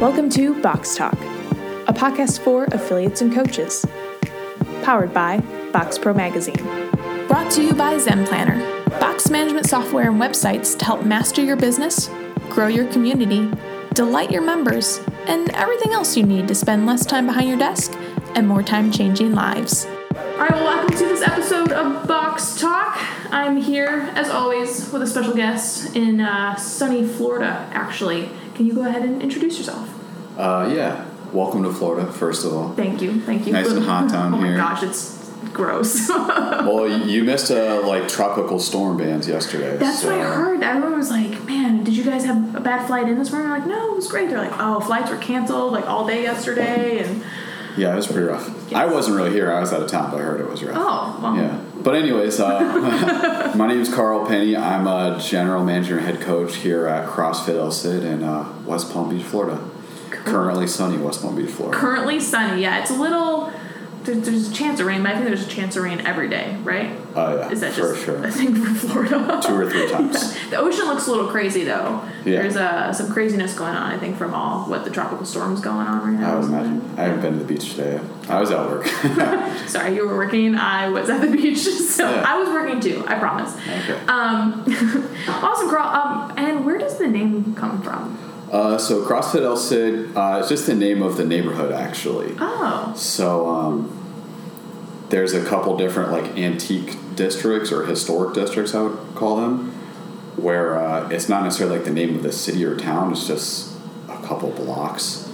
Welcome to Box Talk, a podcast for affiliates and coaches. Powered by Box Pro Magazine. Brought to you by Zen Planner, box management software and websites to help master your business, grow your community, delight your members, and everything else you need to spend less time behind your desk and more time changing lives. All right, well, welcome to this episode of Box Talk. I'm here, as always, with a special guest in uh, sunny Florida, actually. Can you go ahead and introduce yourself? Uh, yeah. Welcome to Florida, first of all. Thank you, thank you. Nice and hot down oh here. Oh my gosh, it's gross. Well, you missed a like tropical storm bands yesterday. That's what I heard. Everyone was like, "Man, did you guys have a bad flight in this morning?" I'm like, "No, it was great." They're like, "Oh, flights were canceled like all day yesterday," and Yeah, it was pretty rough. I wasn't really here. I was out of town, but I heard it was rough. oh, well, Yeah. But anyways, uh, my name is Carl Penney. I'm a general manager and head coach here at CrossFit El Cid in uh, West Palm Beach, Florida. Currently sunny West Palm Beach, Florida. currently sunny. Yeah, it's a little. There, there's a chance of rain, but I think there's a chance of rain every day, right? Oh yeah, Is that for just sure. I think for Florida? Two or three times. The ocean looks a little crazy though. Yeah. There's uh, some craziness going on, I think, from all what the tropical storms going on right now. I would imagine. I haven't been to the beach today. I was at work. Sorry, you were working. I was at the beach, so Yeah. I was working too. I promise. okay. Um, awesome, Carl. Um, and where does the name come from? Uh, so CrossFit El Cid, uh, it's just the name of the neighborhood actually. Oh, So um, there's a couple different like antique districts or historic districts, I would call them, where uh, it's not necessarily like the name of the city or town. It's just a couple blocks,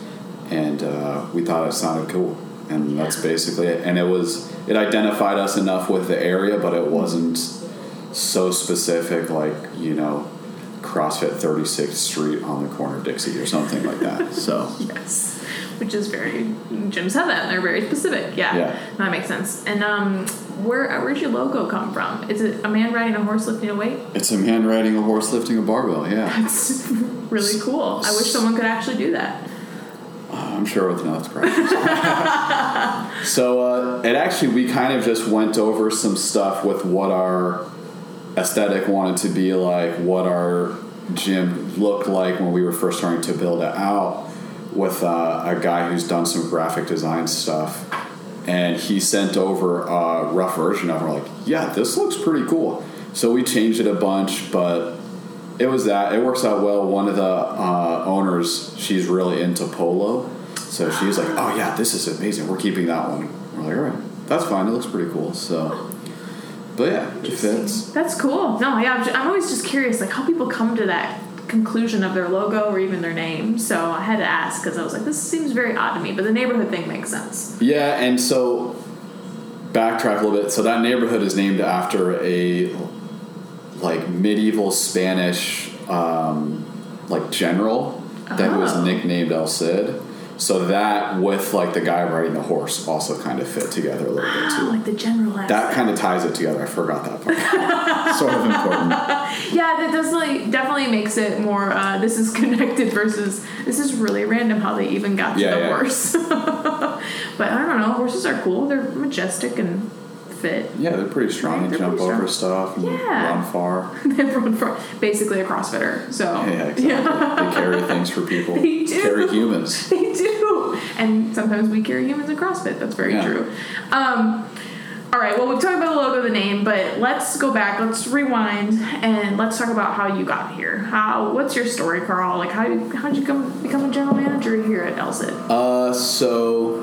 and uh, we thought it sounded cool, and that's basically it. And it was it identified us enough with the area, but it wasn't so specific, like you know. CrossFit 36th Street on the corner of Dixie or something like that. So yes. Which is very gyms have that, and they're very specific. Yeah, Yeah. that makes sense. And um, where where's your logo come from? Is it a man riding a horse lifting a weight? it's a man riding a horse lifting a barbell. Yeah. That's really cool. I wish someone could actually do that. I'm sure with enough practice. so uh, it actually we kind of just went over some stuff with what our aesthetic wanted to be like, what our gym looked like when we were first starting to build it out, with uh, a guy who's done some graphic design stuff, and he sent over a rough version of it. We're like, yeah, this looks pretty cool. So we changed it a bunch, but it was that. It works out well. One of the uh, owners, she's really into polo. So she's like, oh, yeah, this is amazing. We're keeping that one. We're like, all right, that's fine. It looks pretty cool. So, but yeah, it fits. That's cool. No, yeah, I'm, ju- I'm always just curious, like how people come to that conclusion of their logo or even their name. So I had to ask because I was like, this seems very odd to me, but the neighborhood thing makes sense. Yeah, and so backtrack a little bit. So that neighborhood is named after a like medieval Spanish um, like general that was Oh. nicknamed El Cid. So that with like the guy riding the horse also kind of fit together a little bit Oh, too. like the general. That kind of ties it together. I forgot that part. sort of important. Yeah, that does like definitely makes it more. Uh, this is connected versus this is really random how they even got to Yeah, the yeah. horse. but I don't know. Horses are cool. They're majestic and fit. Yeah, they're pretty strong. Right, They jump pretty over stuff and Yeah. run far. they run for basically a CrossFitter. So Yeah, exactly. They carry things for people. They do. Carry humans. They do. And sometimes we carry humans in CrossFit. That's very Yeah. true. Um, all right, well, we've talked about the logo, the name, but let's go back. Let's rewind and let's talk about how you got here. How? What's your story, Carl? Like, how how did you come become a general manager here at El Cid? Uh, so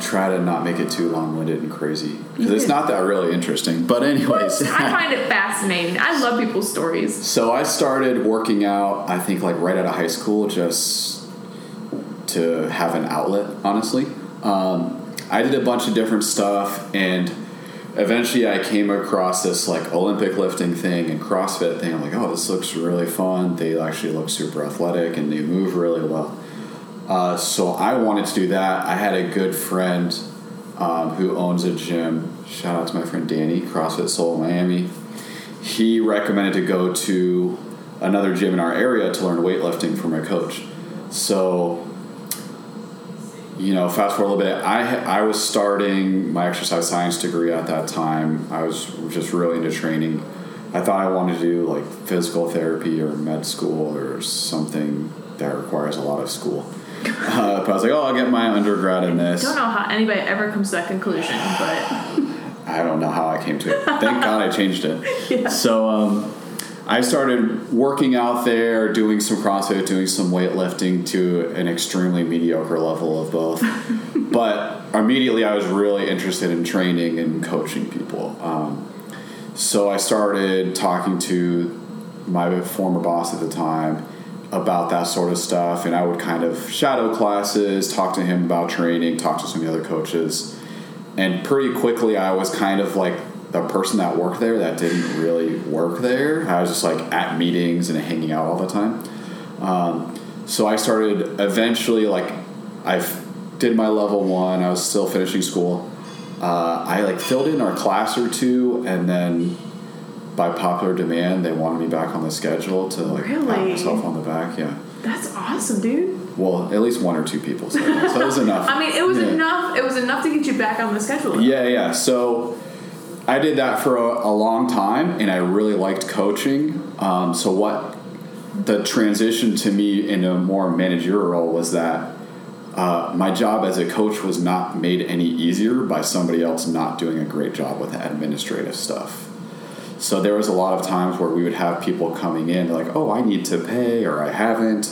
try to not make it too long-winded and crazy because it's not that really interesting. But anyways, I find it fascinating. I love people's stories. so I started working out. I think like right out of high school, just to have an outlet. Honestly, um, I did a bunch of different stuff and. Eventually, I came across this like Olympic lifting thing and CrossFit thing. I'm like, oh, this looks really fun. They actually look super athletic and they move really well. Uh, so I wanted to do that. I had a good friend um, who owns a gym. Shout out to my friend Danny, CrossFit Soul Miami. He recommended to go to another gym in our area to learn weightlifting from a coach. So, you know, fast forward a little bit. I I was starting my exercise science degree at that time. I was just really into training. I thought I wanted to do like physical therapy or med school or something that requires a lot of school. Uh, but I was like, oh, I'll get my undergrad in this. Don't know how anybody ever comes to that conclusion, but I don't know how I came to it. Thank God I changed it. So um, I started working out there, doing some CrossFit, doing some weightlifting to an extremely mediocre level of both. but immediately I was really interested in training and coaching people. Um, so I started talking to my former boss at the time about that sort of stuff, and I would kind of shadow classes, talk to him about training, talk to some of the other coaches, and pretty quickly I was kind of like the person that worked there that didn't really work there. I was just like at meetings and hanging out all the time. Um, so I started eventually like I did my level one. I was still finishing school. Uh, I like filled in our class or two, and then by popular demand, they wanted me back on the schedule to like pat myself on the back. Yeah. that's awesome, dude. Well, at least one or two people said that, so it was enough. I mean, it was Yeah. enough. It was enough to get you back on the schedule. Yeah, yeah. So I did that for a, a long time, and I really liked coaching. Um, so what the transition to me in a more managerial role was that uh, my job as a coach was not made any easier by somebody else not doing a great job with administrative stuff. So there was a lot of times where we would have people coming in, like, "Oh, I need to pay," or "I haven't,"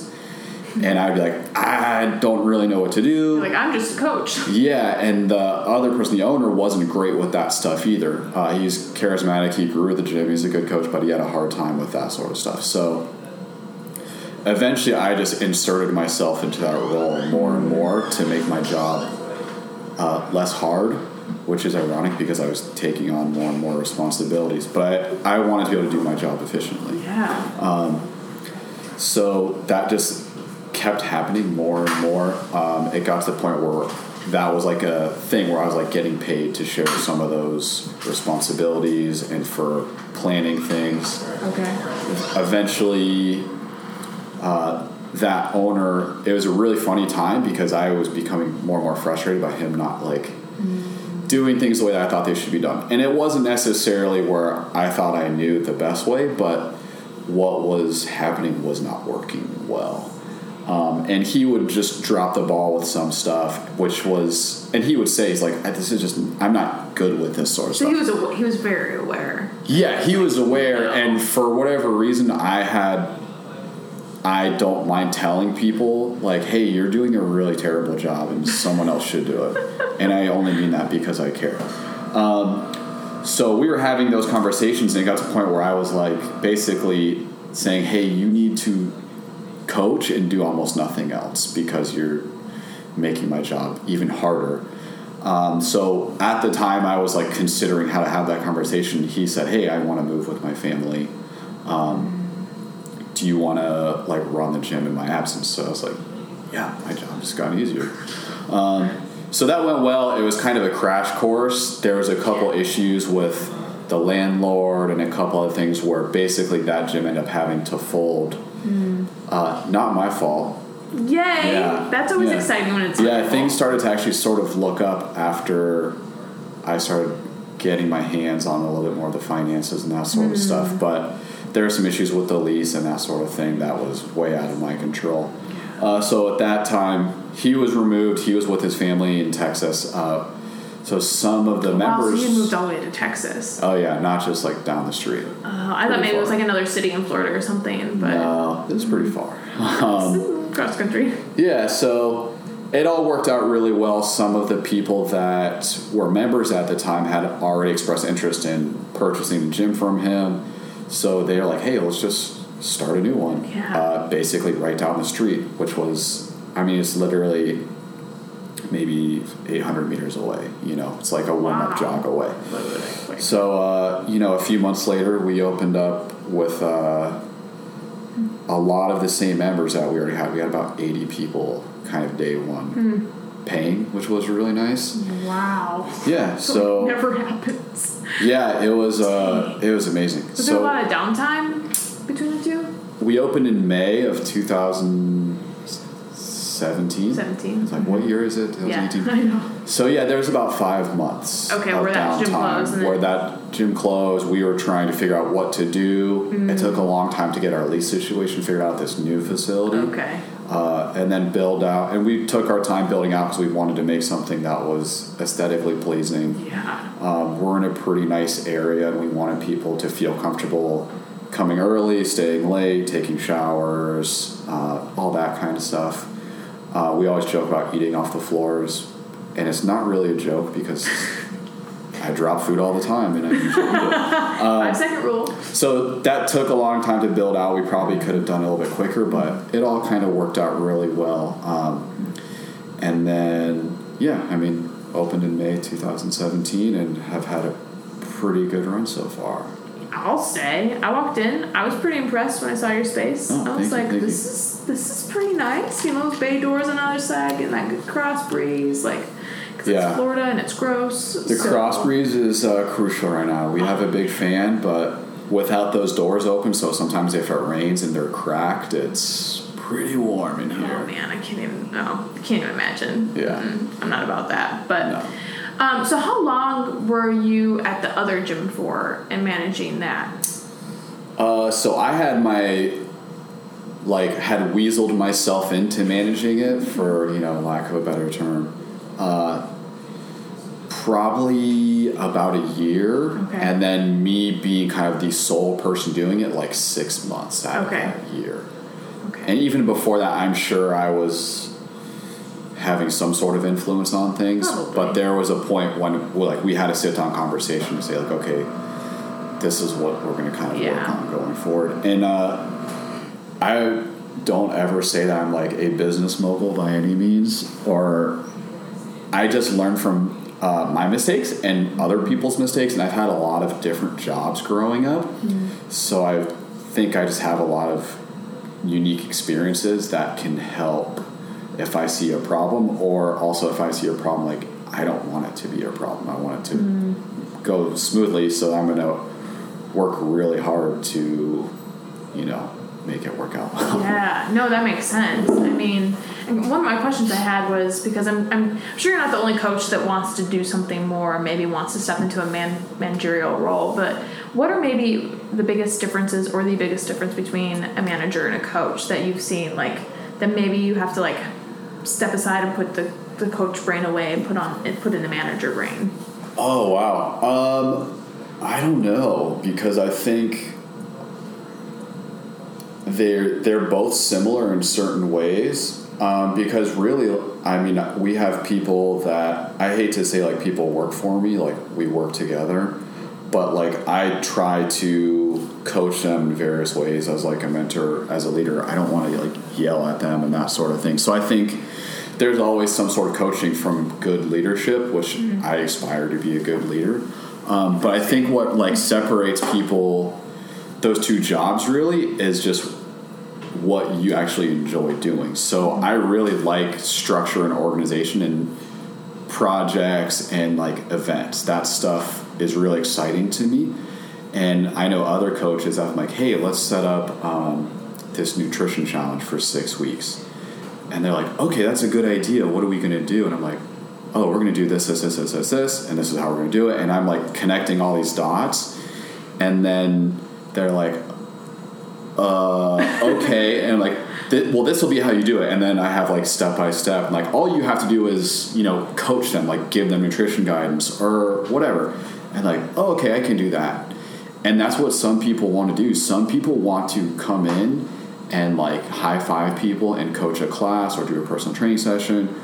and I'd be like, "I don't really know what to do." Like I'm just a coach. Yeah, and the other person, the owner, wasn't great with that stuff either. Uh, he's charismatic. He grew at the gym. He's a good coach, but he had a hard time with that sort of stuff. So eventually, I just inserted myself into that role more and more to make my job uh, less hard, which is ironic because I was taking on more and more responsibilities. But I, I wanted to be able to do my job efficiently. Yeah. Um, So that just kept happening more and more. Um, it got to the point where that was like a thing where I was like getting paid to share some of those responsibilities and for planning things. okay. Eventually, uh, that owner, it was a really funny time because I was becoming more and more frustrated by him not like doing things the way that I thought they should be done. And it wasn't necessarily where I thought I knew the best way, but what was happening was not working well. Um, and he would just drop the ball with some stuff, which was, and he would say, he's like, this is just, I'm not good with this sort of stuff. So stuff. he was aw- he was very aware. Yeah, he was aware, and for whatever reason, I had. I don't mind telling people, like, hey, you're doing a really terrible job, and someone else should do it. And I only mean that because I care. Um, so we were having those conversations, and it got to a point where I was like, basically saying, hey, you need to coach and do almost nothing else because you're making my job even harder. Um, so at the time, I was like considering how to have that conversation. He said, "Hey, I want to move with my family. Um, do you want to like run the gym in my absence?" So I was like, "Yeah, my job just got easier." Um, so that went well. It was kind of a crash course. There was a couple issues with the landlord and a couple other things where basically that gym ended up having to fold. Uh, not my fault. Yay! Yeah. That's always Yeah. exciting when it's Yeah, things started to actually sort of look up after I started getting my hands on a little bit more of the finances and that sort of stuff. But there were some issues with the lease and that sort of thing that was way out of my control. Uh, so at that time, he was removed. He was with his family in Texas. Uh, so some of the Wow, so members. you moved all the way to Texas. oh yeah, not just like down the street. Uh, I thought maybe it was like another city in Florida or something, but No, it was pretty far. Um, cross country. Yeah, so it all worked out really well. Some of the people that were members at the time had already expressed interest in purchasing the gym from him. So they were like, hey, let's just start a new one. Yeah. Uh, basically, right down the street, which was, I mean, it's literally maybe 800 meters away. You know, it's like a warm up Wow. jog away. Like, So, uh, you know, a few months later, we opened up with uh, a lot of the same members that we already had. We had about 80 people kind of day one paying, which was really nice. wow. Yeah, so never happens. yeah, it was uh, it was amazing. Was there a lot of downtime between the two? We opened in May of 2017. 17. It's like what year is it? Yeah, 2018. I know. So yeah, there was about five months. Okay, of where that gym downtime closed Where that gym closed, we were trying to figure out what to do. Mm. It took a long time to get our lease situation figured out. This new facility. Okay. uh, and then build out. And we took our time building out because we wanted to make something that was aesthetically pleasing. Yeah. Um, we're in a pretty nice area, and we wanted people to feel comfortable coming early, staying late, taking showers, uh, all that kind of stuff. Uh, we always joke about eating off the floors, and it's not really a joke because I drop food all the time, and I usually it. Five second rule. So that took a long time to build out. We probably could have done it a little bit quicker, but it all kind of worked out really well. Um, and then, yeah, I mean, opened in May 2017 and have had a pretty good run so far. I'll say. I walked in. I was pretty impressed when I saw your space. Oh, I was you, like, thank this is this is pretty nice. You know, those bay doors on the other side, getting that good cross breeze. Like, because Yeah. it's Florida and it's gross. The so- cross breeze is uh, crucial right now. We have a big fan, but without those doors open, so sometimes if it rains and they're cracked, it's pretty warm in here. Oh man, I can't even. No, I can't even imagine. Yeah. Mm, I'm not about that. But No. Um, so how long were you at the other gym for and managing that? Uh, so I had my like had weaseled myself into managing it for you know lack of a better term. Uh, probably about a year, Okay. and then me being kind of the sole person doing it, like six months out Okay. of that year. Okay. And even before that, I'm sure I was having some sort of influence on things. Probably. But there was a point when, like, we had a sit-down conversation to say, like, okay, this is what we're going to kind of work on going forward. And uh, I don't ever say that I'm like a business mogul by any means, or I just learn from uh, my mistakes and other people's mistakes, and I've had a lot of different jobs growing up, so I think I just have a lot of unique experiences that can help if I see a problem, or also if I see a problem, like I don't want it to be a problem. I want it to mm-hmm. go smoothly, so I'm going to work really hard to, you know, make it work out. Yeah, no, that makes sense. I mean, one of my questions I had was because I'm, I'm sure you're not the only coach that wants to do something more, or maybe wants to step into a man, managerial role, but what are maybe the biggest differences or the biggest difference between a manager and a coach that you've seen? Like, that maybe you have to like step aside and put the, the coach brain away and put on and put in the manager brain. Oh wow. Um, I don't know because I think they're they're both similar in certain ways. Um, because really, I mean, we have people that I hate to say like people work for me, like we work together, but like I try to coach them in various ways as like a mentor, as a leader. I don't want to like yell at them and that sort of thing. So I think there's always some sort of coaching from good leadership, which I aspire to be a good leader. Um, but I think what like separates people, those two jobs really, is just what you actually enjoy doing. So I really like structure and organization and projects and like events. That stuff is really exciting to me. And I know other coaches. I'm like, hey, let's set up um, this nutrition challenge for six weeks. And they're like, okay, that's a good idea. What are we going to do? And I'm like, oh, we're going to do this, this, this, this, this, this, and this is how we're going to do it. And I'm like connecting all these dots. And then they're like, uh, okay, and like, th- well, this will be how you do it, and then I have like step by step, like all you have to do is you know coach them, like give them nutrition guidance or whatever, and like, oh, okay, I can do that, and that's what some people want to do. Some people want to come in and like high five people and coach a class or do a personal training session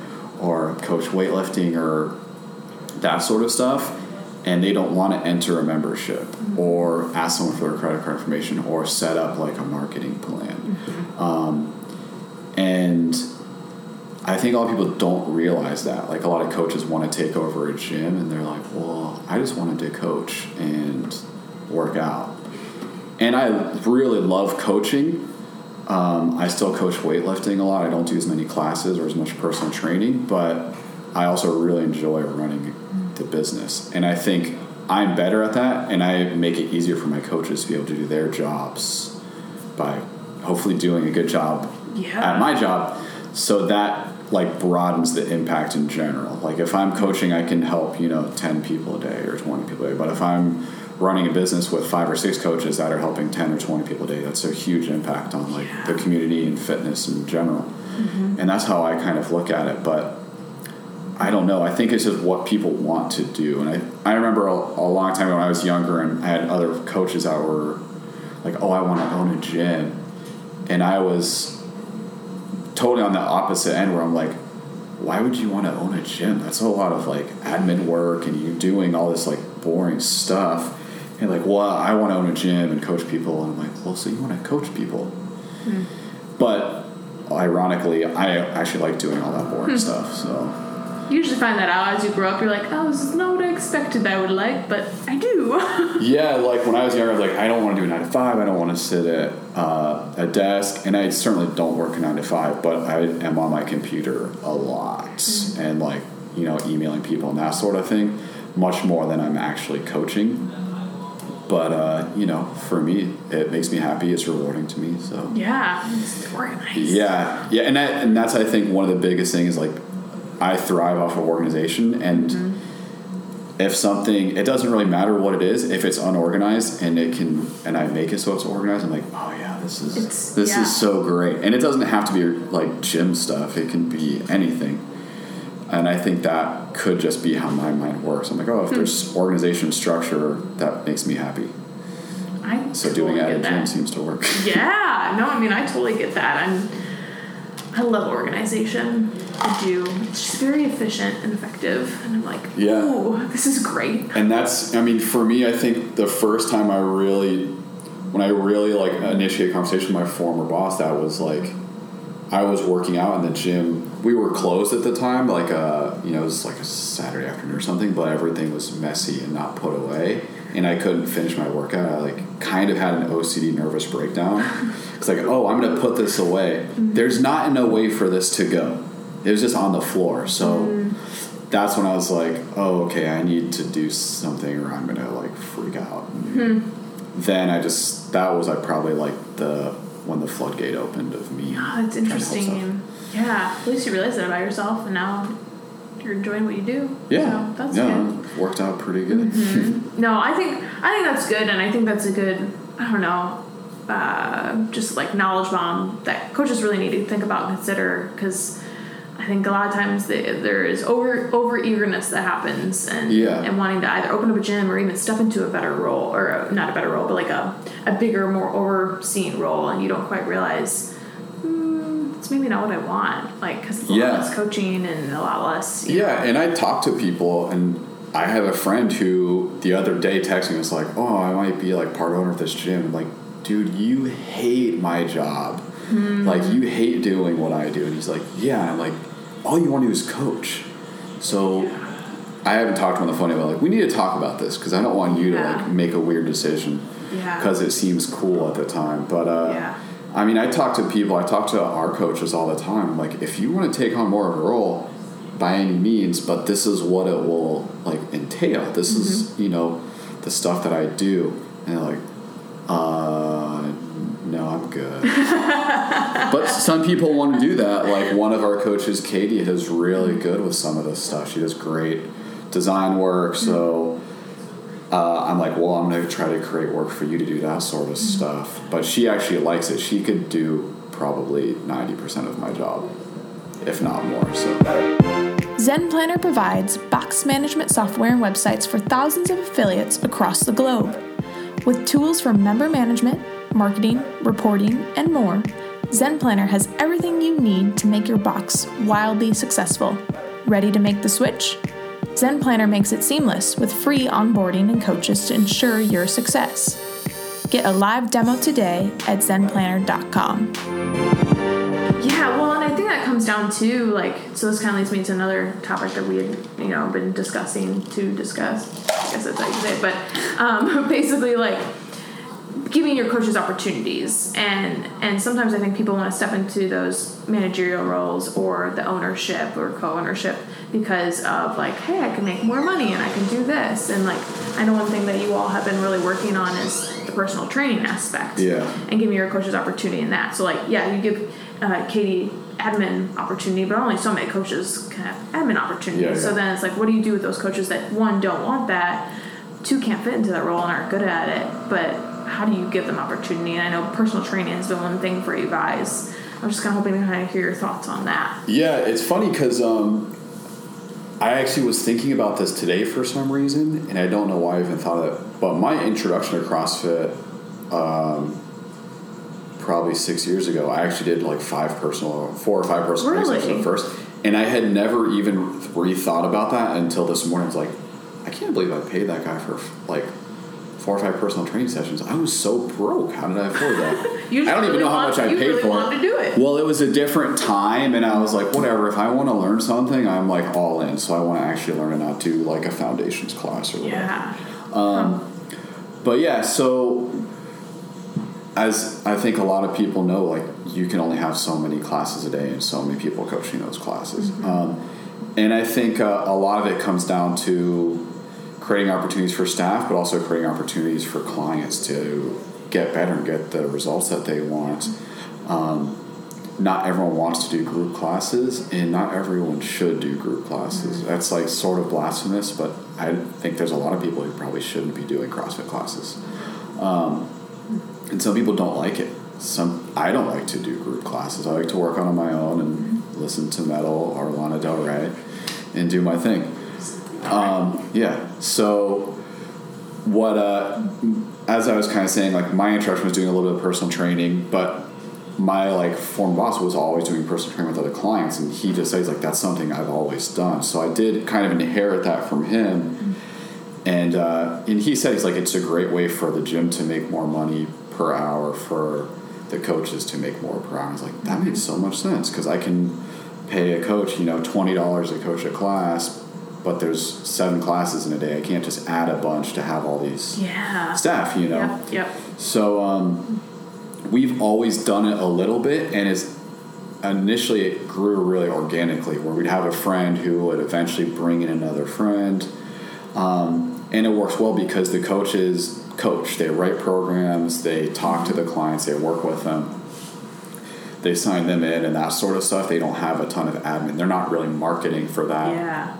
or coach weightlifting or that sort of stuff and they don't want to enter a membership or ask someone for their credit card information or set up like a marketing plan. Um, and i think a lot of people don't realize that. Like a lot of coaches want to take over a gym and they're like well i just wanted to coach and work out. And i really love coaching um, I still coach weightlifting a lot. I don't do as many classes or as much personal training, but I also really enjoy running the business. And I think I'm better at that, and I make it easier for my coaches to be able to do their jobs by hopefully doing a good job Yeah. at my job. So that like broadens the impact in general. Like if I'm coaching, I can help you know ten people a day or twenty people a day. But if I'm running a business with five or six coaches that are helping 10 or 20 people a day that's a huge impact on like the community and fitness in general mm-hmm. and that's how I kind of look at it. But I don't know. I think it's just what people want to do. And I, I remember a, a long time ago when I was younger and I had other coaches that were like, oh, I want to own a gym. And I was totally on the opposite end where I'm like, why would you want to own a gym? That's a lot of like admin work and you doing all this like boring stuff. And like, well, I want to own a gym and coach people. And I'm like, well, so you want to coach people. Mm. But ironically, I actually like doing all that boring hmm. stuff. So you usually find that out as you grow up. You're like, oh, this is not what I expected I would like, but I do. yeah, like when I was younger, I was like, I don't want to do a nine to five. I don't want to sit at uh, a desk, and I certainly don't work a nine to five. But I am on my computer a lot, mm-hmm. and like you know, emailing people and that sort of thing, much more than I'm actually coaching. But uh, you know, for me, it makes me happy. It's rewarding to me. So yeah, it's organized. Yeah, yeah, and that, and that's I think one of the biggest things like I thrive off of organization and mm-hmm. if something it doesn't really matter what it is if it's unorganized and it can and I make it so it's organized I'm like oh yeah this is it's, this yeah. is so great and it doesn't have to be like gym stuff it can be anything and I think that could just be how my mind works I'm like oh if hmm. there's organization structure that makes me happy I so totally doing it at a gym seems to work yeah no I mean I totally get that I'm I love organization. I do. It's just very efficient and effective. And I'm like, yeah. ooh, this is great. And that's, I mean, for me, I think the first time I really, when I really like initiated conversation with my former boss, that was like, I was working out in the gym. We were closed at the time, like uh, you know, it was like a Saturday afternoon or something, but everything was messy and not put away and I couldn't finish my workout. I like kind of had an OCD nervous breakdown. It's like, oh, I'm gonna put this away. Mm-hmm. There's not no way for this to go. It was just on the floor. So mm-hmm. that's when I was like, oh, okay, I need to do something or I'm gonna like freak out. Mm-hmm. Then I just that was like probably like the when the floodgate opened of me. Oh, that's interesting. Yeah, at least you realized that about yourself, and now you're enjoying what you do. Yeah, so that's yeah, good. worked out pretty good. Mm-hmm. no, I think I think that's good, and I think that's a good. I don't know, uh, just like knowledge bomb that coaches really need to think about and consider because. I think a lot of times there is over over eagerness that happens, and yeah. and wanting to either open up a gym or even step into a better role, or a, not a better role, but like a, a bigger, more overseen role, and you don't quite realize hmm, it's maybe not what I want. Like, because it's a yeah. lot less coaching and a lot less. yeah, know. and I talk to people, and I have a friend who the other day texted me was like, "Oh, I might be like part owner of this gym." I'm like, dude, you hate my job. Mm. Like, you hate doing what I do. And he's like, yeah. I'm like, all you want to do is coach. So. Yeah. I haven't talked to him on the phone about like we need to talk about this because I don't want you yeah. to like make a weird decision because yeah. it seems cool at the time. But uh, I mean, I talk to people, I talk to our coaches all the time. Like, if you want to take on more of a role, by any means, but this is what it will like entail. This mm-hmm. is you know the stuff that I do, and they're like, uh, no, I'm good. Some people want to do that. Like one of our coaches, Katie, is really good with some of this stuff. She does great design work, so uh, I'm like, well, I'm going to try to create work for you to do that sort of stuff. But she actually likes it. She could do probably 90% of my job, if not more. So. Zen Planner provides box management software and websites for thousands of affiliates across the globe. With tools for member management, marketing, reporting, and more, Zen Planner has everything you need to make your box wildly successful. Ready to make the switch? Zen Planner makes it seamless with free onboarding and coaches to ensure your success. Get a live demo today at zenplanner.com. Yeah, well, and I think that comes down to like, so this kind of leads me to another topic that we had, you know, been discussing to discuss. I guess that's how you say it, but um, basically, like, giving your coaches opportunities. And and sometimes i think people want to step into those managerial roles or the ownership or co-ownership because of like hey i can make more money and i can do this. And like i know one thing that you all have been really working on is the personal training aspect yeah. and giving your coaches opportunity in that. So like yeah you give uh, katie admin opportunity but only so many coaches can have admin opportunities yeah, yeah. so then it's like what do you do with those coaches that one don't want that two can't fit into that role and aren't good at it but how do you give them opportunity? And I know personal training has been one thing for you guys I'm just kind of hoping to kind of hear your thoughts on that. Yeah, it's funny because um, I actually was thinking about this today for some reason, and I don't know why I even thought of it. But my introduction to CrossFit, um, probably six years ago, I actually did like five personal, four or five personal Really? at first, and I had never even rethought about that until this morning. I was like, I can't believe I paid that guy for like four or five personal training sessions. I was so broke. How did I afford that? You I don't even know how much I you paid really for it. to do it. Well, it was a different time, and I was like, whatever. If I want to learn something, I'm like all in. So I want to actually learn and not do like a foundations class or whatever. Yeah. But yeah, so as I think a lot of people know, like you can only have so many classes a day and so many people coaching those classes. Um, and I think uh, a lot of it comes down to creating opportunities for staff, but also creating opportunities for clients to get better and get the results that they want. Um, not everyone wants to do group classes, and not everyone should do group classes. That's like sort of blasphemous, but I think there's a lot of people who probably shouldn't be doing CrossFit classes. Um, and some people don't like it. Some I don't like to do group classes. I like to work on, my own and listen to metal or Lana Del Rey and do my thing. Um, yeah. So what? Uh, as I was kind of saying, like my introduction was doing a little bit of personal training, but my like former boss was always doing personal training with other clients, and he just says like that's something I've always done. So I did kind of inherit that from him, and uh, and he said he's like it's a great way for the gym to make more money per hour for the coaches to make more per hour. I was like that makes so much sense because I can pay a coach you know twenty dollars a coach a class. But there's seven classes in a day. I can't just add a bunch to have all these Yeah. staff, you know. Yep. Yep. So um, we've always done it a little bit, and it's initially it grew really organically, where we'd have a friend who would eventually bring in another friend, um, and it works well because the coaches coach. They write programs, they talk to the clients, they work with them, they sign them in, and that sort of stuff. They don't have a ton of admin. They're not really marketing for that Yeah.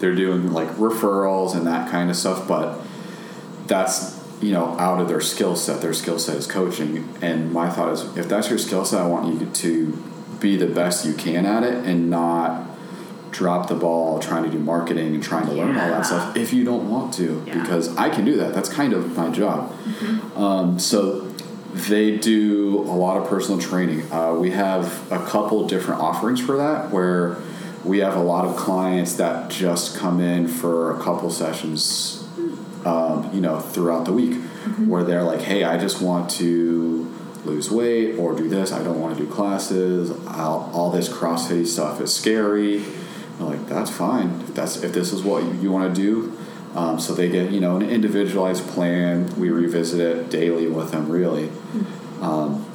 They're doing like referrals and that kind of stuff but that's you know out of their skill set. Their skill set is coaching. And my thought is if that's your skill set i want you to be the best you can at it and not drop the ball trying to do marketing and trying to learn all that stuff if you don't want to Yeah. because i can do that. That's kind of my job. Um, so they do a lot of personal training. Uh, we have a couple different offerings for that where we have a lot of clients that just come in for a couple sessions, um, you know, throughout the week where they're like, hey, I just want to lose weight or do this. I don't want to do classes. I'll, all this CrossFit stuff is scary. I'm like, that's fine. If that's if this is what you, you want to do, um, so they get you know an individualized plan. We revisit it daily with them. Really, um,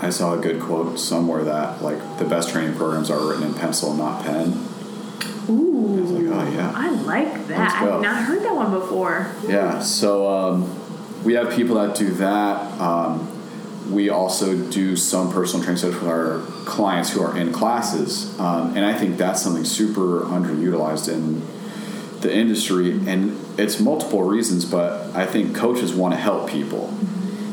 I saw a good quote somewhere that like the best training programs are written in pencil, not pen. Ooh. I was like, oh yeah. I like that. I've not heard that one before. Yeah, so um, we have people that do that. Um, we also do some personal training sessions with our clients who are in classes, um, and I think that's something super underutilized in the industry. And it's multiple reasons, but I think coaches want to help people.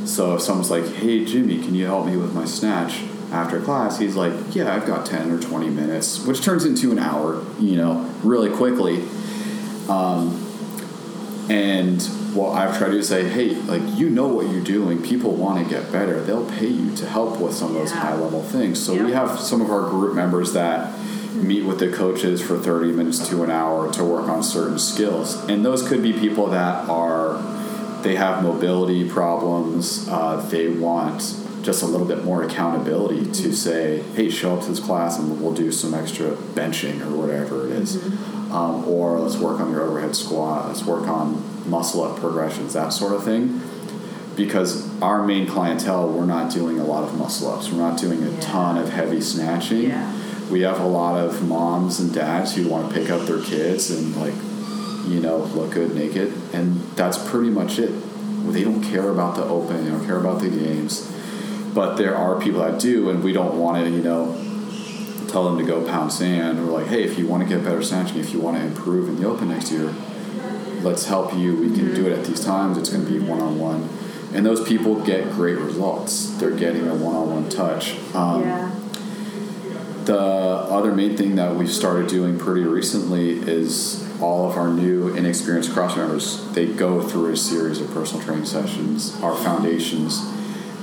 So if someone's like, "Hey Jimmy, can you help me with my snatch?" after class, he's like, "Yeah, I've got ten or twenty minutes," which turns into an hour, you know, really quickly. Um, and what I've tried to say, hey, like you know what you're doing. People want to get better. They'll pay you to help with some of those Yeah. high level things. So we have some of our group members that mm-hmm. meet with the coaches for 30 minutes to an hour to work on certain skills. And those could be people that are they have mobility problems. Uh, they want just a little bit more accountability to say, hey, show up to this class and we'll do some extra benching or whatever it is. Um, or let's work on your overhead squat, let's work on muscle up progressions, that sort of thing. Because our main clientele, we're not doing a lot of muscle ups, we're not doing a Yeah. ton of heavy snatching. Yeah. We have a lot of moms and dads who want to pick up their kids and like you know, look good naked, and that's pretty much it. They don't care about the open, they don't care about the games, but there are people that do, and we don't want to, you know, tell them to go pound sand. We're like, hey, if you want to get better snatching, if you want to improve in the open next year, let's help you. We can do it at these times. It's going to be one on one, and those people get great results. They're getting a one-on-one touch. Um, yeah. The other main thing that we've started doing pretty recently is all of our new inexperienced cross members. They go through a series of personal training sessions, our foundations,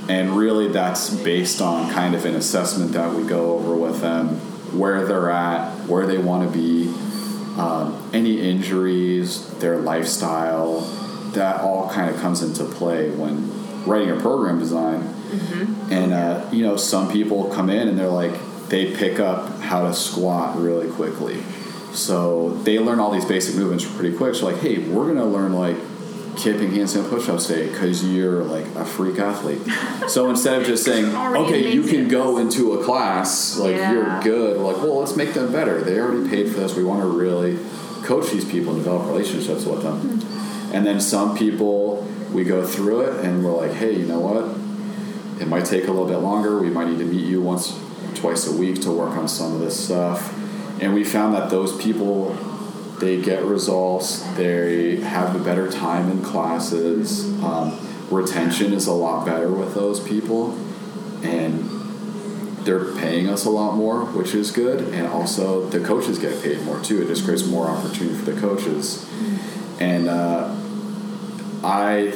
and really that's based on kind of an assessment that we go over with them, where they're at, where they want to be, um, any injuries, their lifestyle. That all kind of comes into play when writing a program design. And uh, you know, some people come in and they're like, they pick up how to squat really quickly. So they learn all these basic movements pretty quick. So like, hey, we're gonna learn like kipping handstand push-ups today because you're like a freak athlete. so instead of just saying, okay, you can go into a class, like Yeah. you're good. Like, well, let's make them better. They already paid for this. We want to really coach these people and develop relationships with them. Hmm. And then some people, we go through it and we're like, hey, you know what? It might take a little bit longer. We might need to meet you once, twice a week to work on some of this stuff. And we found that those people, they get results. They have a better time in classes. Um, retention is a lot better with those people, and they're paying us a lot more, which is good. And also, the coaches get paid more too. It just creates more opportunity for the coaches. And uh, I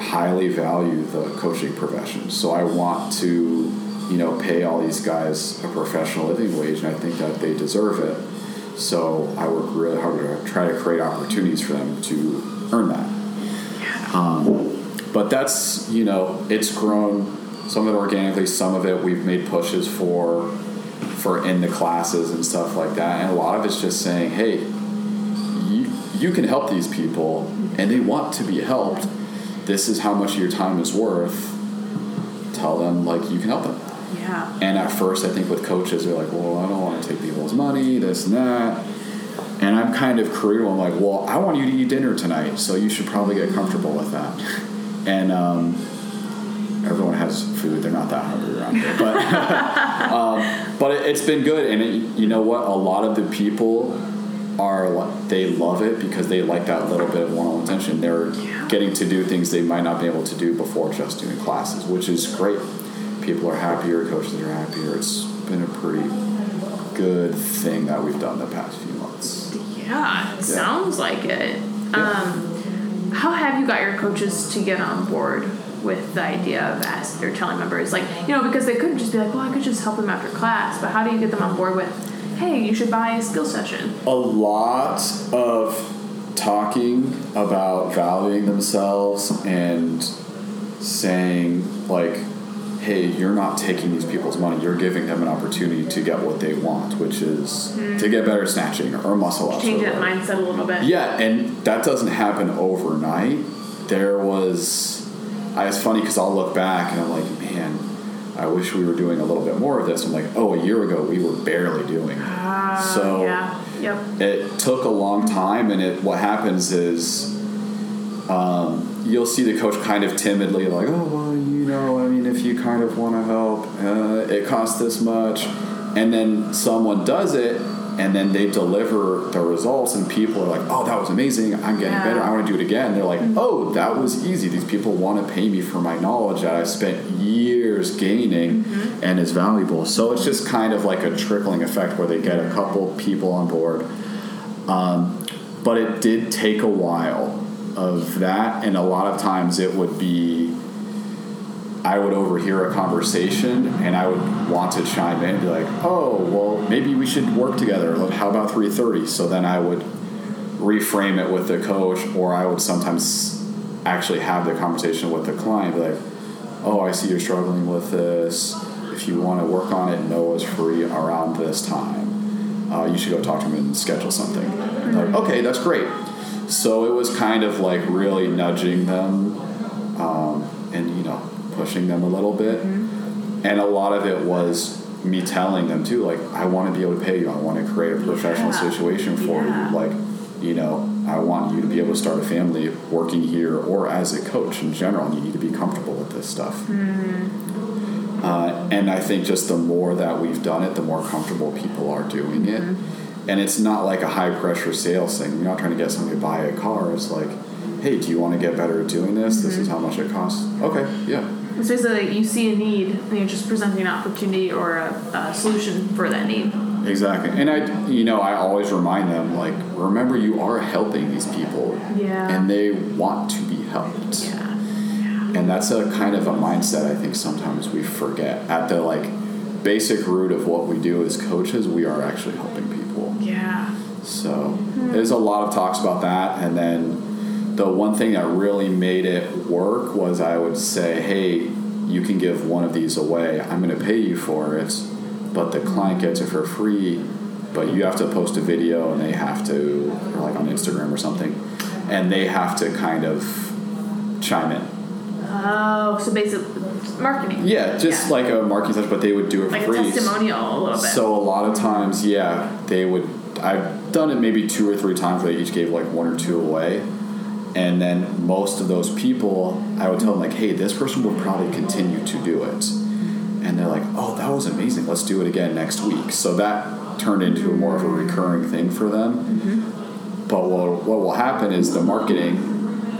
highly value the coaching profession. So I want to, you know, pay all these guys a professional living wage, and I think that they deserve it. So I work really hard to try to create opportunities for them to earn that. Um, but that's, you know, it's grown some of it organically, some of it we've made pushes for for in the classes and stuff like that. And a lot of it's just saying, hey, you, you can help these people and they want to be helped. This is how much your time is worth. Tell them like you can help them. Yeah. And at first, I think with coaches, they're like, well, I don't want to take people's money, this and that. And I'm kind of crude. I'm like, well, I want you to eat dinner tonight, so you should probably get comfortable with that. And um, everyone has food; they're not that hungry around here. But um, but it, it's been good, and it, you know what? A lot of the people are they love it because they like that little bit of one-on-one attention. They're getting to do things they might not be able to do before just doing classes, which is great. People are happier, coaches are happier. It's been a pretty good thing that we've done the past few months. Yeah, it sounds like it. Um, how have you got your coaches to get on board with the idea of ask or telling members, like you know, because they couldn't just be like, well, I could just help them after class, but how do you get them on board with, hey, you should buy a skill session? a lot of talking about valuing themselves and saying like hey you're not taking these people's money you're giving them an opportunity to get what they want which is to get better snatching or muscle ups Change that mindset a little bit. Yeah, and that doesn't happen overnight. There was, I, it's funny because I'll look back and I'm like, man, I wish we were doing a little bit more of this. I'm like, oh, a year ago we were barely doing it. Uh, so yeah. Yep. it took a long time, and it what happens is, um, you'll see the coach kind of timidly like, oh, well, you know, I mean, if you kind of want to help, uh, it costs this much, and then someone does it. And then they deliver the results, and people are like, "Oh, that was amazing! I'm getting Yeah. better. I want to do it again." They're like, "Oh, that was easy. These people want to pay me for my knowledge that I spent years gaining, and is valuable." So it's just kind of like a trickling effect where they get a couple people on board, um, but it did take a while of that, and a lot of times it would be I would overhear a conversation and I would want to chime in and be like, "Oh, well, maybe we should work together. How about 3:30?" So then I would reframe it with the coach, or I would sometimes actually have the conversation with the client, be like, "Oh, I see you're struggling with this. If you want to work on it, Noah's free around this time. Uh, you should go talk to him and schedule something." Like, okay, that's great. So it was kind of like really nudging them um, and you know pushing them a little bit. And a lot of it was me telling them too like i want to be able to pay you. I want to create a professional Yeah. situation for Yeah. you like you know i want you to be able to start a family working here or as a coach in general. And you need to be comfortable with this stuff. Uh, and i think just the more that we've done it the more comfortable people are doing it and it's not like a high pressure sales thing you're not trying to get somebody to buy a car it's like hey, do you want to get better at doing this? This is mm-hmm. how much it costs. Okay, yeah. It's basically like you see a need and you're just presenting an opportunity or a, a solution for that need. Exactly. And I, you know, I always remind them, like, remember you are helping these people. Yeah. And they want to be helped. Yeah. And that's a kind of a mindset I think sometimes we forget. At the, like, basic root of what we do as coaches, we are actually helping people. Yeah. So hmm. there's a lot of talks about that. And then the one thing that really made it work was I would say, hey, you can give one of these away. I'm going to pay you for it, but the client gets it for free. But you have to post a video and they have to, like on Instagram or something, and they have to kind of chime in. Oh, so basically marketing. Yeah, just Yeah. like a marketing touch, but they would do it Like for a free. testimonial a little bit. So a lot of times, yeah, they would. I've done it maybe two or three times where they each gave like one or two away, and then most of those people, I would tell them like, "Hey, this person will probably continue to do it," and they're like, "Oh, that was amazing. Let's do it again next week." So that turned into more of a recurring thing for them. Mm-hmm. But what, what will happen is the marketing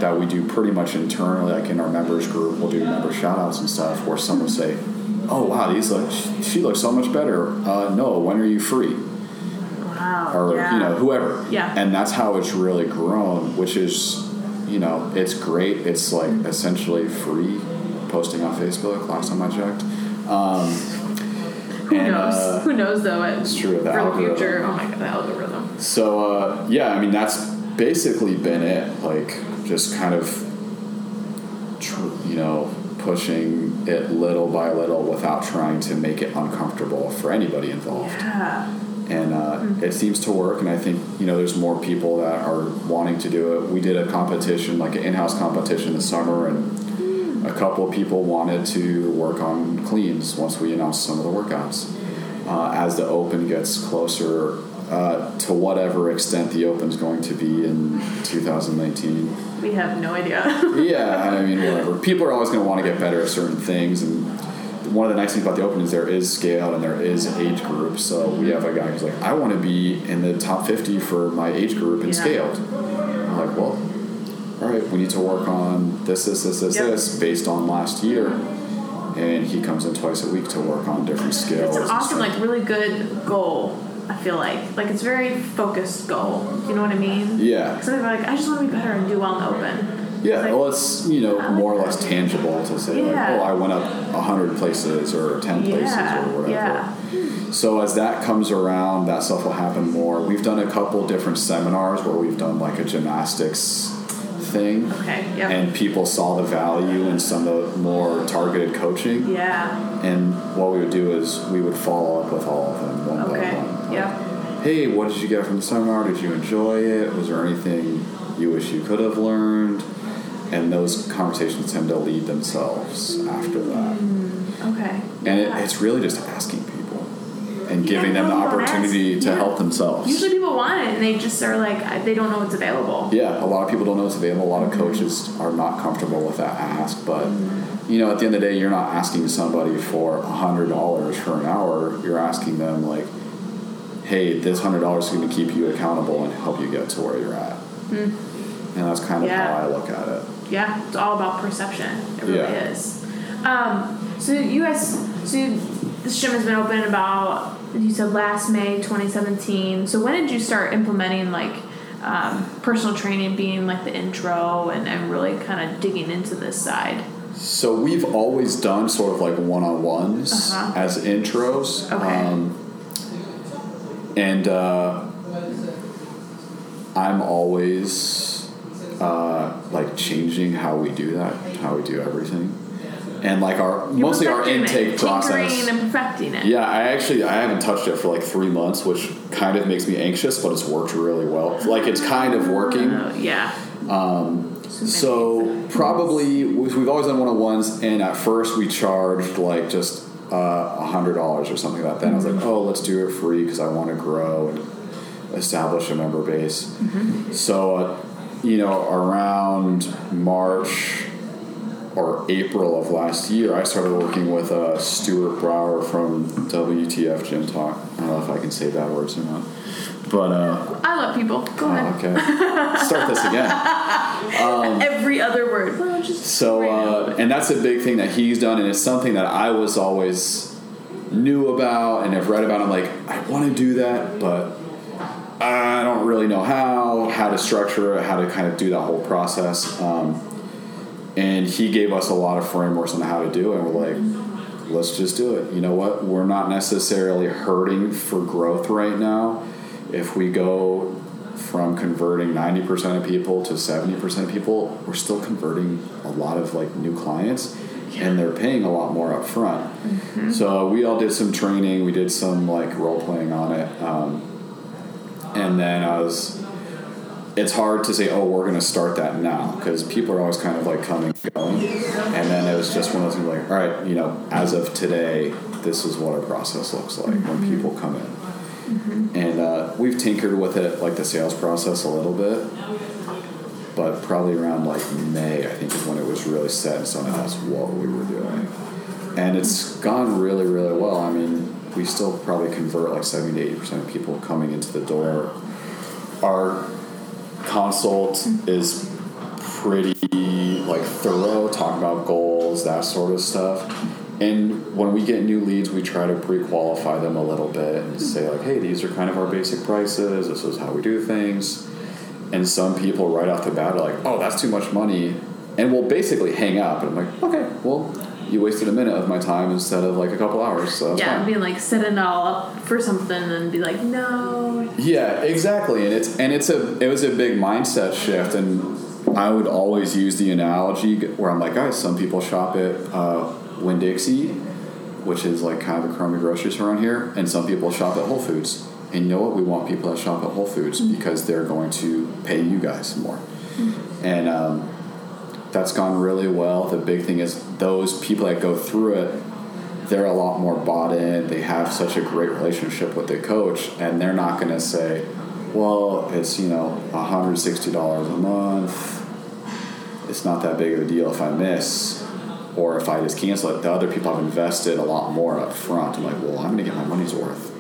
that we do pretty much internally, like in our members group, we'll do member shout outs and stuff, where someone will say, Oh, wow, these look, she looks so much better. Uh, no, when are you free? wow. Or, yeah. you know, whoever. Yeah. And that's how it's really grown, which is, you know, it's great. It's like essentially free posting on Facebook last time I checked. Um, Who and, knows? uh, Who knows though? It, it's true, the for the future. Oh my god, the algorithm. So uh, yeah, I mean that's basically been it. Like just kind of, tr- you know, pushing it little by little without trying to make it uncomfortable for anybody involved. Yeah. And uh, it seems to work. And I think you know there's more people that are wanting to do it. We did a competition, like an in-house competition this summer, and a couple of people wanted to work on cleans once we announced some of the workouts. Uh, as the open gets closer, uh, to whatever extent the open's going to be in 2019. We have no idea. Yeah, I mean, whatever. People are always going to want to get better at certain things, and one of the nice things about the open is there is scale and there is age group. So we have a guy who's like, I want to be in the top 50 for my age group and Yeah. scaled. I'm like, well, all right, we need to work on this, this, this, this, Yep. this based on last year. And he comes in twice a week to work on different skills. it's an awesome, like really good goal. I feel like like it's a very focused goal. You know what I mean? Yeah. Some people are like, I just want to be better and do well in the open. Yeah, Like- well, it's you know like more or less tangible to say like, oh, I went up hundred places or ten places or whatever. yeah. So as that comes around, that stuff will happen more. We've done a couple different seminars where we've done like a gymnastics thing, Okay. Yep. and people saw the value in some of the more targeted coaching. yeah. And what we would do is we would follow up with all of them one Okay. by one. Yep. Hey, what did you get from the seminar? Did you enjoy it? Was there anything you wish you could have learned? And those conversations tend to lead themselves after that. Mm, okay. And it, it's really just asking people and Yeah, giving them the opportunity ask. to Yeah. help themselves. Usually people want it and they just are like they don't know what's available. yeah, a lot of people don't know it's available. A lot of mm-hmm. coaches are not comfortable with that ask, but mm-hmm. you know, at the end of the day, you're not asking somebody for a hundred dollars for an hour. You're asking them like, "Hey, this hundred dollars is going to keep you accountable and help you get to where you're at." And that's kind of. Yeah. how I look at it. Yeah, it's all about perception. It really Yeah. is. Um, so you guys, so you, this gym has been open about you said last May 2017. So when did you start implementing like um, personal training, being like the intro, and, and really kind of digging into this side? So we've always done sort of like one-on-ones Uh-huh. as intros. Okay. Um, and uh, I'm always uh, like changing how we do that, how we do everything, and like our You're mostly our intake it, process. and perfecting it. Yeah, I actually I haven't touched it for like three months, which kind of makes me anxious, but it's worked really well. Like it's kind of working. Uh, yeah. So probably we've always done one on ones, and at first we charged like just uh, a hundred dollars or something like that. Then I was like, oh, let's do it free because I want to grow and establish a member base. So, uh, you know, around March or April of last year, I started working with uh, Stuart Brower from WTF Gym Talk. I don't know if I can say bad words or not, But uh, I love people. Go oh, ahead. okay, start this again. Every other word. Well, just So, uh, and that's a big thing that he's done, and it's something that I was always knew about and have read about. I'm like, I want to do that, but I don't really know how, how to structure it, how to kind of do that whole process. Um, and he gave us a lot of frameworks on how to do it. And we're like, let's just do it. You know what? We're not necessarily hurting for growth right now. If we go from converting 90% of people to 70% of people, we're still converting a lot of like new clients and they're paying a lot more up front. So we all did some training, we did some like role playing on it. Um, and then I was it's hard to say, oh, we're going to start that now because people are always kind of like coming and going. And then it was just one of those things like, all right, you know, as of today, this is what our process looks like when people come in. And uh, we've tinkered with it, like the sales process, a little bit. But probably around like May, I think is when it was really set in stone. That's what we were doing. And it's gone really, really well. I mean, we still probably convert like 70 to 80% of people coming into the door. Our consult is pretty like thorough, talk about goals, that sort of stuff. And when we get new leads, we try to pre-qualify them a little bit and say like, "Hey, these are kind of our basic prices. This is how we do things." And some people right off the bat are like, "Oh, that's too much money," and we'll basically hang up. And I'm like, "Okay, well, you wasted a minute of my time instead of like a couple hours, so yeah, fine." being like setting it all up for something and be like, no. Yeah, exactly, and it's and it's a it was a big mindset shift, and I would always use the analogy where I'm like, guys, some people shop at uh, Winn Dixie, which is like kind of a crummy grocery store around here, and some people shop at Whole Foods. And you know what? We want people that shop at Whole Foods because they're going to pay you guys more, and um, that's gone really well. The big thing is those people that go through it they're a lot more bought in. They have such a great relationship with the coach, and they're not going to say, "Well, it's you know, one hundred sixty dollars a month. It's not that big of a deal if I miss, or if I just cancel it." The other people have invested a lot more up front. I'm like, "Well, I'm going to get my money's worth,"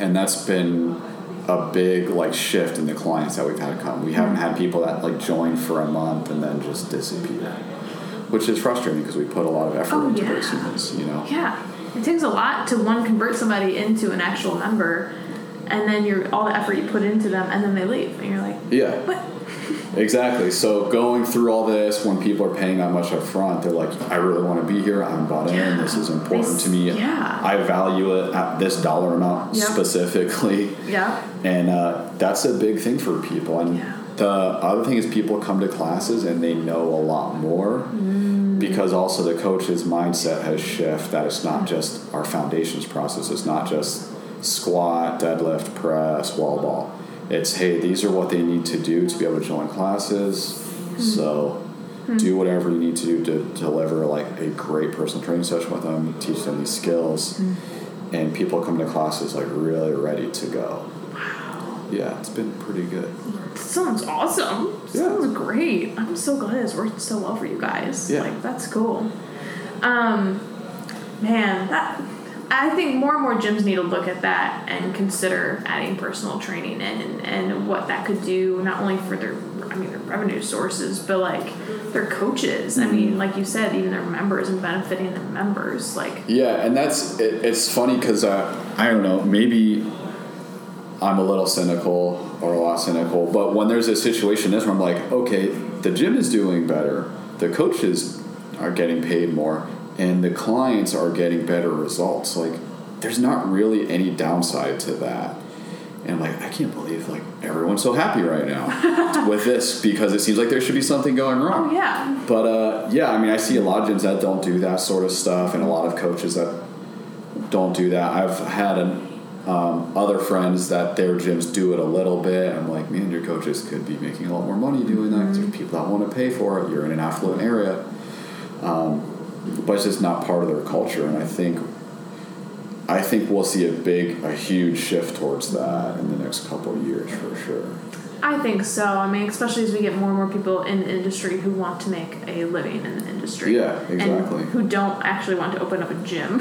and that's been a big like shift in the clients that we've had come. We haven't had people that like join for a month and then just disappear which is frustrating because we put a lot of effort Oh, into yeah. those humans, you know. Yeah. It takes a lot to one convert somebody into an actual member and then you're all the effort you put into them and then they leave and you're like, Yeah, what? Exactly. So going through all this when people are paying that much up front, they're like, I really want to be here. I'm bought in. Yeah. This is important to me. yeah. I value it at this dollar amount Yep. specifically. Yeah. And uh, that's a big thing for people. And Yeah. the other thing is people come to classes and they know a lot more Mm. because also the coach's mindset has shifted that it's not just our foundations process. It's not just squat, deadlift, press, wall ball. It's hey, these are what they need to do to be able to join classes. Hmm. So hmm. do whatever you need to do to deliver like a great personal training session with them, teach them these skills, hmm. and people come to classes like really ready to go. Yeah, it's been pretty good. Sounds awesome. Yeah. Sounds great. I'm so glad it's worked so well for you guys. Yeah. Like that's cool. Um man, that I think more and more gyms need to look at that and consider adding personal training in and what that could do not only for their I mean their revenue sources, but like their coaches. I Mm-hmm. mean, like you said, even their members and benefiting their members. Like Yeah, and that's it, it's funny because uh, I don't know, maybe I'm a little cynical or a lot cynical, but when there's a situation this where I'm like, okay, the gym is doing better, the coaches are getting paid more, and the clients are getting better results. Like, there's not really any downside to that. And I'm like, I can't believe like everyone's so happy right now with this because it seems like there should be something going wrong. oh yeah. But uh, yeah, I mean, I see a lot of gyms that don't do that sort of stuff, and a lot of coaches that don't do that. I've had an, um, other friends that their gyms do it a little bit. I'm like, man, your coaches could be making a lot more money doing that. 'cause there's people that want to pay for it. You're in an affluent area, um, but it's just not part of their culture. And I think, I think we'll see a big, a huge shift towards that in the next couple of years for sure. I think so. I mean, especially as we get more and more people in the industry who want to make a living in the industry. Yeah, exactly. Who don't actually want to open up a gym.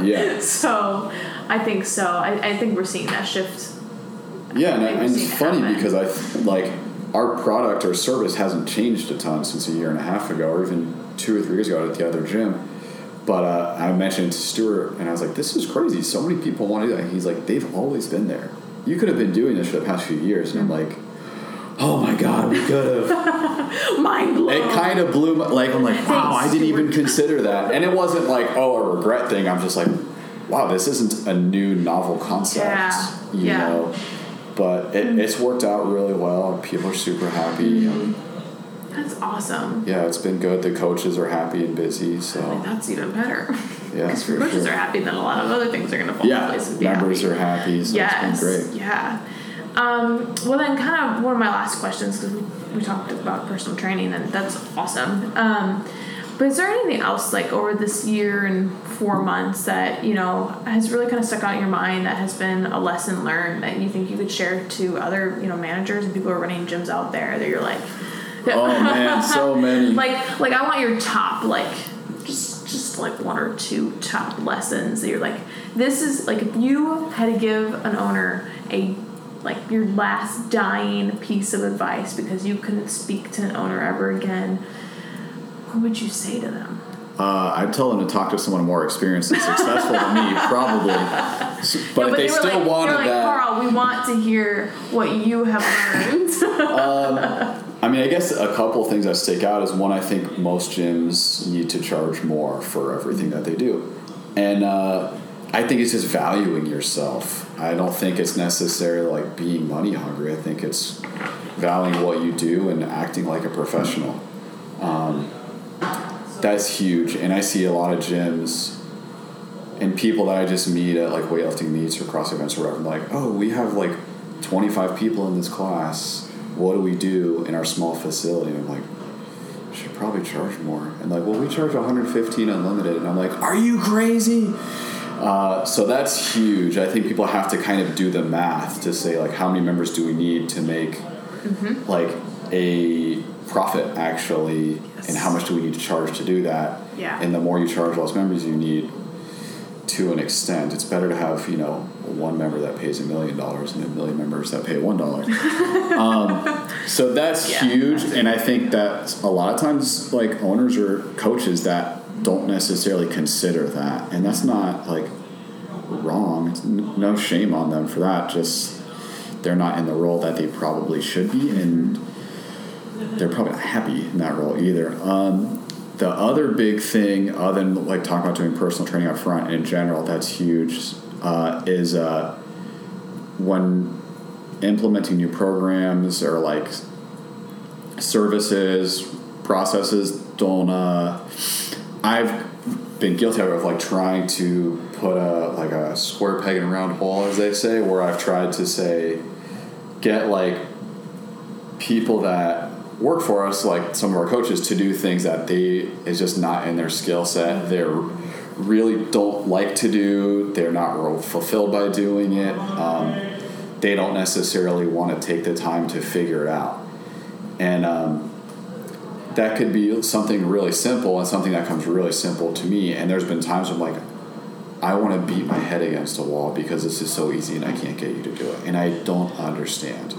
Yeah. so I think so. I, I think we're seeing that shift Yeah, and, I've and it's funny happen. because I like our product or service hasn't changed a ton since a year and a half ago, or even two or three years ago at the other gym. But uh, I mentioned to Stuart, and I was like, "This is crazy. So many people want to do that." He's like, "They've always been there. You could have been doing this for the past few years." And I'm like, "Oh my god, we could have." Mind blown. it kind of blew my, like I'm like, "Wow, I didn't even consider that." And it wasn't like, "Oh, a regret thing." I'm just like, "Wow, this isn't a new novel concept." Yeah. You Yeah. Mm-hmm. know. But it, it's worked out really well. People are super happy. That's awesome. Yeah, it's been good. The coaches are happy and busy. So That's even better. yeah, Because coaches sure. are happy, then a lot of other things are going to fall into Yeah, place and be members happy. are happy. So yes. it's been great. Yeah. Um, well, then, kind of one of my last questions because we, we talked about personal training, and that's awesome. Um, but is there anything else, like over this year and four months, that you know has really kind of stuck out in your mind that has been a lesson learned that you think you could share to other you know managers and people who are running gyms out there that you're like, Oh man, so many. like like I want your top like just just like one or two top lessons that you're like this is like if you had to give an owner a like your last dying piece of advice because you couldn't speak to an owner ever again what would you say to them Uh, I'd tell them to talk to someone more experienced and successful than me, probably. But No, if they were still like, wanted like that, Carl we want to hear what you have learned I mean, I guess a couple things that stick out is one. I think most gyms need to charge more for everything that they do, and uh, I think it's just valuing yourself. I don't think it's necessarily like being money hungry. I think it's valuing what you do and acting like a professional. Um, that's huge, and I see a lot of gyms and people that I just meet at like weightlifting meets or cross events or whatever. I'm like, oh, we have like 25 people in this class. What do we do in our small facility? And I'm like, should probably charge more. And like, well, we charge 115 unlimited. And I'm like, are you crazy? Uh, so that's huge. I think people have to kind of do the math to say like, how many members do we need to make like a profit actually, and how much do we need to charge to do that? Yeah. And the more you charge, less members you need. To an extent, it's better to have you know one member that pays a million dollars and a million members that pay one dollar. um, so that's Yeah. huge, and I think that a lot of times, like owners or coaches that don't necessarily consider that, and that's not like wrong. It's n- no shame on them for that. Just they're not in the role that they probably should be, and they're probably not happy in that role either. Um, the other big thing, other than like talking about doing personal training up front in general, that's huge, uh, is uh, when implementing new programs or like services, processes. Don't uh, I've been guilty of like trying to put a like a square peg in a round hole, as they say, where I've tried to say get like people that work for us, like some of our coaches, to do things that they is just not in their skill set. They're really don't like to do. They're not real fulfilled by doing it. Um, they don't necessarily want to take the time to figure it out, and um, that could be something really simple and something that comes really simple to me. And there's been times I'm like, I want to beat my head against a wall because this is so easy and I can't get you to do it, and I don't understand.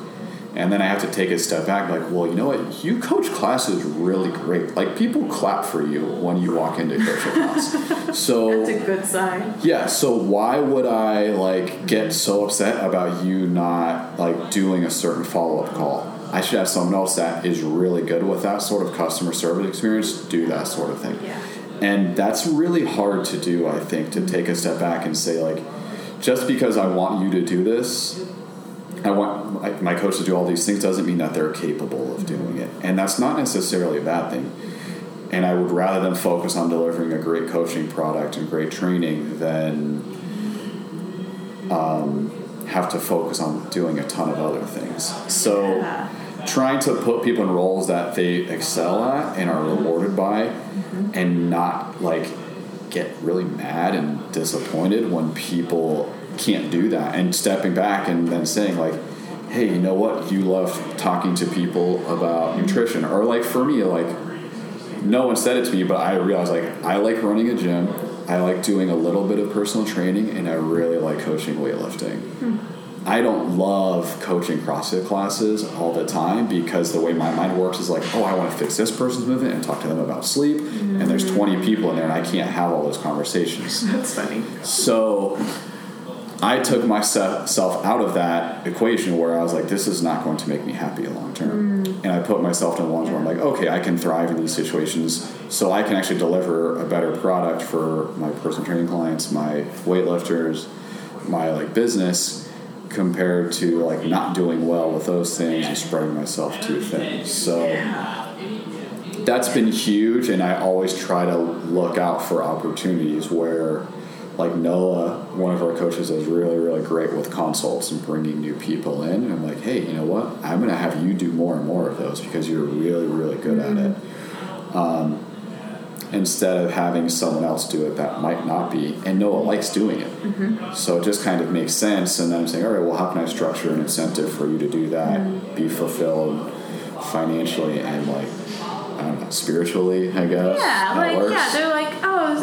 And then I have to take a step back, like, well, you know what? You coach classes really great. Like people clap for you when you walk into coach a class. So that's a good sign yeah, so why would I like get so upset about you not like doing a certain follow up call? I should have someone else that is really good with that sort of customer service experience do that sort of thing. Yeah. And that's really hard to do, I think, to take a step back and say like just because I want you to do this, I want my, my coach to do all these things doesn't mean that they're capable of doing it. And that's not necessarily a bad thing. And I would rather them focus on delivering a great coaching product and great training than um, have to focus on doing a ton of other things. So, Yeah. trying to put people in roles that they excel at and are rewarded by, and not like get really mad and disappointed when people can't do that, and stepping back and then saying like, "Hey, you know what? You love talking to people about nutrition," or like for me, like no one said it to me, but I realized like I like running a gym. I like doing a little bit of personal training, and I really like coaching weightlifting. I don't love coaching CrossFit classes all the time because the way my mind works is like, oh, I want to fix this person's movement and talk to them about sleep. Mm-hmm. And there's 20 people in there and I can't have all those conversations. That's funny. So I took myself out of that equation where I was like, this is not going to make me happy long term. Mm. And I put myself in ones where I'm like, okay, I can thrive in these situations so I can actually deliver a better product for my personal training clients, my weightlifters, my like business compared to like not doing well with those things and spreading myself too thin. So that's been huge and I always try to look out for opportunities where like Noah, one of our coaches, is really, really great with consults and bringing new people in. And I'm like, hey, you know what? I'm going to have you do more and more of those because you're really, really good mm-hmm. at it. Um, instead of having someone else do it that might not be. And Noah likes doing it. Mm-hmm. So it just kind of makes sense. And then I'm saying, all right, well, how can I structure an incentive for you to do that, mm-hmm. be fulfilled financially and like I don't know, spiritually, I guess. Yeah, like yeah, they're like,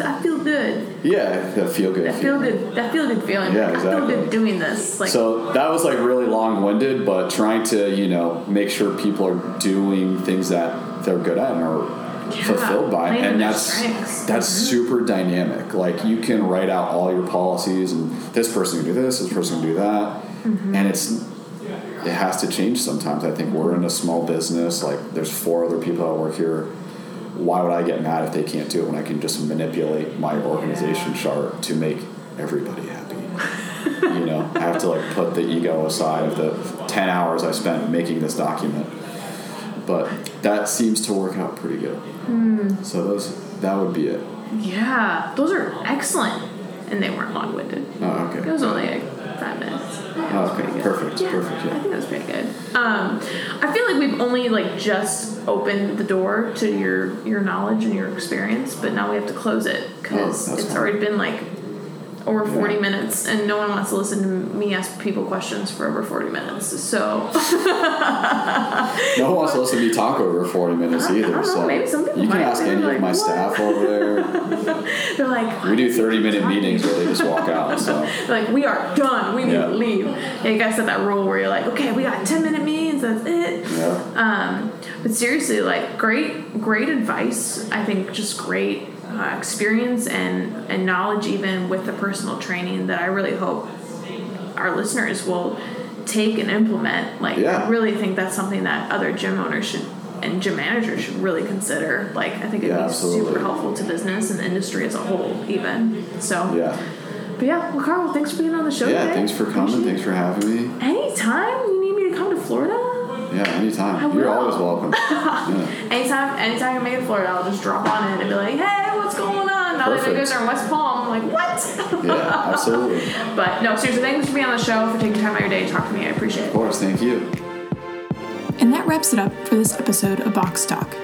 oh, I feel good. Yeah, that feel good. That feel good. That feel good feeling. Yeah, exactly. I feel good doing this. Like, so that was like really long winded, but trying to you know make sure people are doing things that they're good at and are yeah, fulfilled by, and that's that's mm-hmm. super dynamic. Like you can write out all your policies, and this person can do this, this person can do that, mm-hmm. and it's it has to change sometimes. I think we're in a small business. Like there's four other people that work here. Why would I get mad if they can't do it when I can just manipulate my organization chart to make everybody happy? you know, I have to like put the ego aside of the ten hours I spent making this document. But that seems to work out pretty good. Mm. So those that would be it. Yeah, those are excellent, and they weren't long winded. Oh, okay. It was only like five minutes. Oh, okay, perfect, yeah, perfect. Yeah, I think that was pretty good. Um, I feel like we've only like just opened the door to your your knowledge and your experience, but now we have to close it because oh, it's fine. already been like over 40 yeah. minutes and no one wants to listen to me ask people questions for over 40 minutes so no one wants to listen to me talk over 40 minutes either so maybe some people you can might. ask any like, of my what? staff over there they're like we do 30 minute meetings where they just walk out so like we are done we need yeah. to leave yeah, you guys set that rule where you're like okay we got 10 minute meetings that's it yeah. um, but seriously like great great advice i think just great uh, experience and, and knowledge even with the personal training that I really hope our listeners will take and implement. Like, yeah. I really think that's something that other gym owners should and gym managers should really consider. Like, I think it'd yeah, be absolutely. super helpful to business and the industry as a whole, even. So, yeah. But yeah, well, Carl, thanks for being on the show. Yeah, today. thanks for coming. Appreciate thanks for having me. Anytime you need me to come to Florida, yeah, anytime. You're always welcome. yeah. Anytime, anytime I make it Florida, I'll just drop on in and be like, "Hey, what's going on?" Now Perfect. that you guys are in West Palm, I'm like, "What?" yeah, absolutely. but no, seriously, thanks for being on the show, for taking time out of your day to talk to me. I appreciate it. Of course, thank you. And that wraps it up for this episode of Box Talk.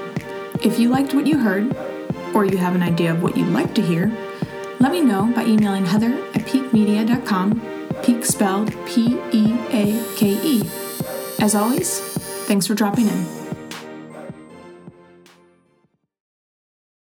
If you liked what you heard, or you have an idea of what you'd like to hear, let me know by emailing heather at peakemedia.com, peak spelled P E A K E. As always, Thanks for dropping in.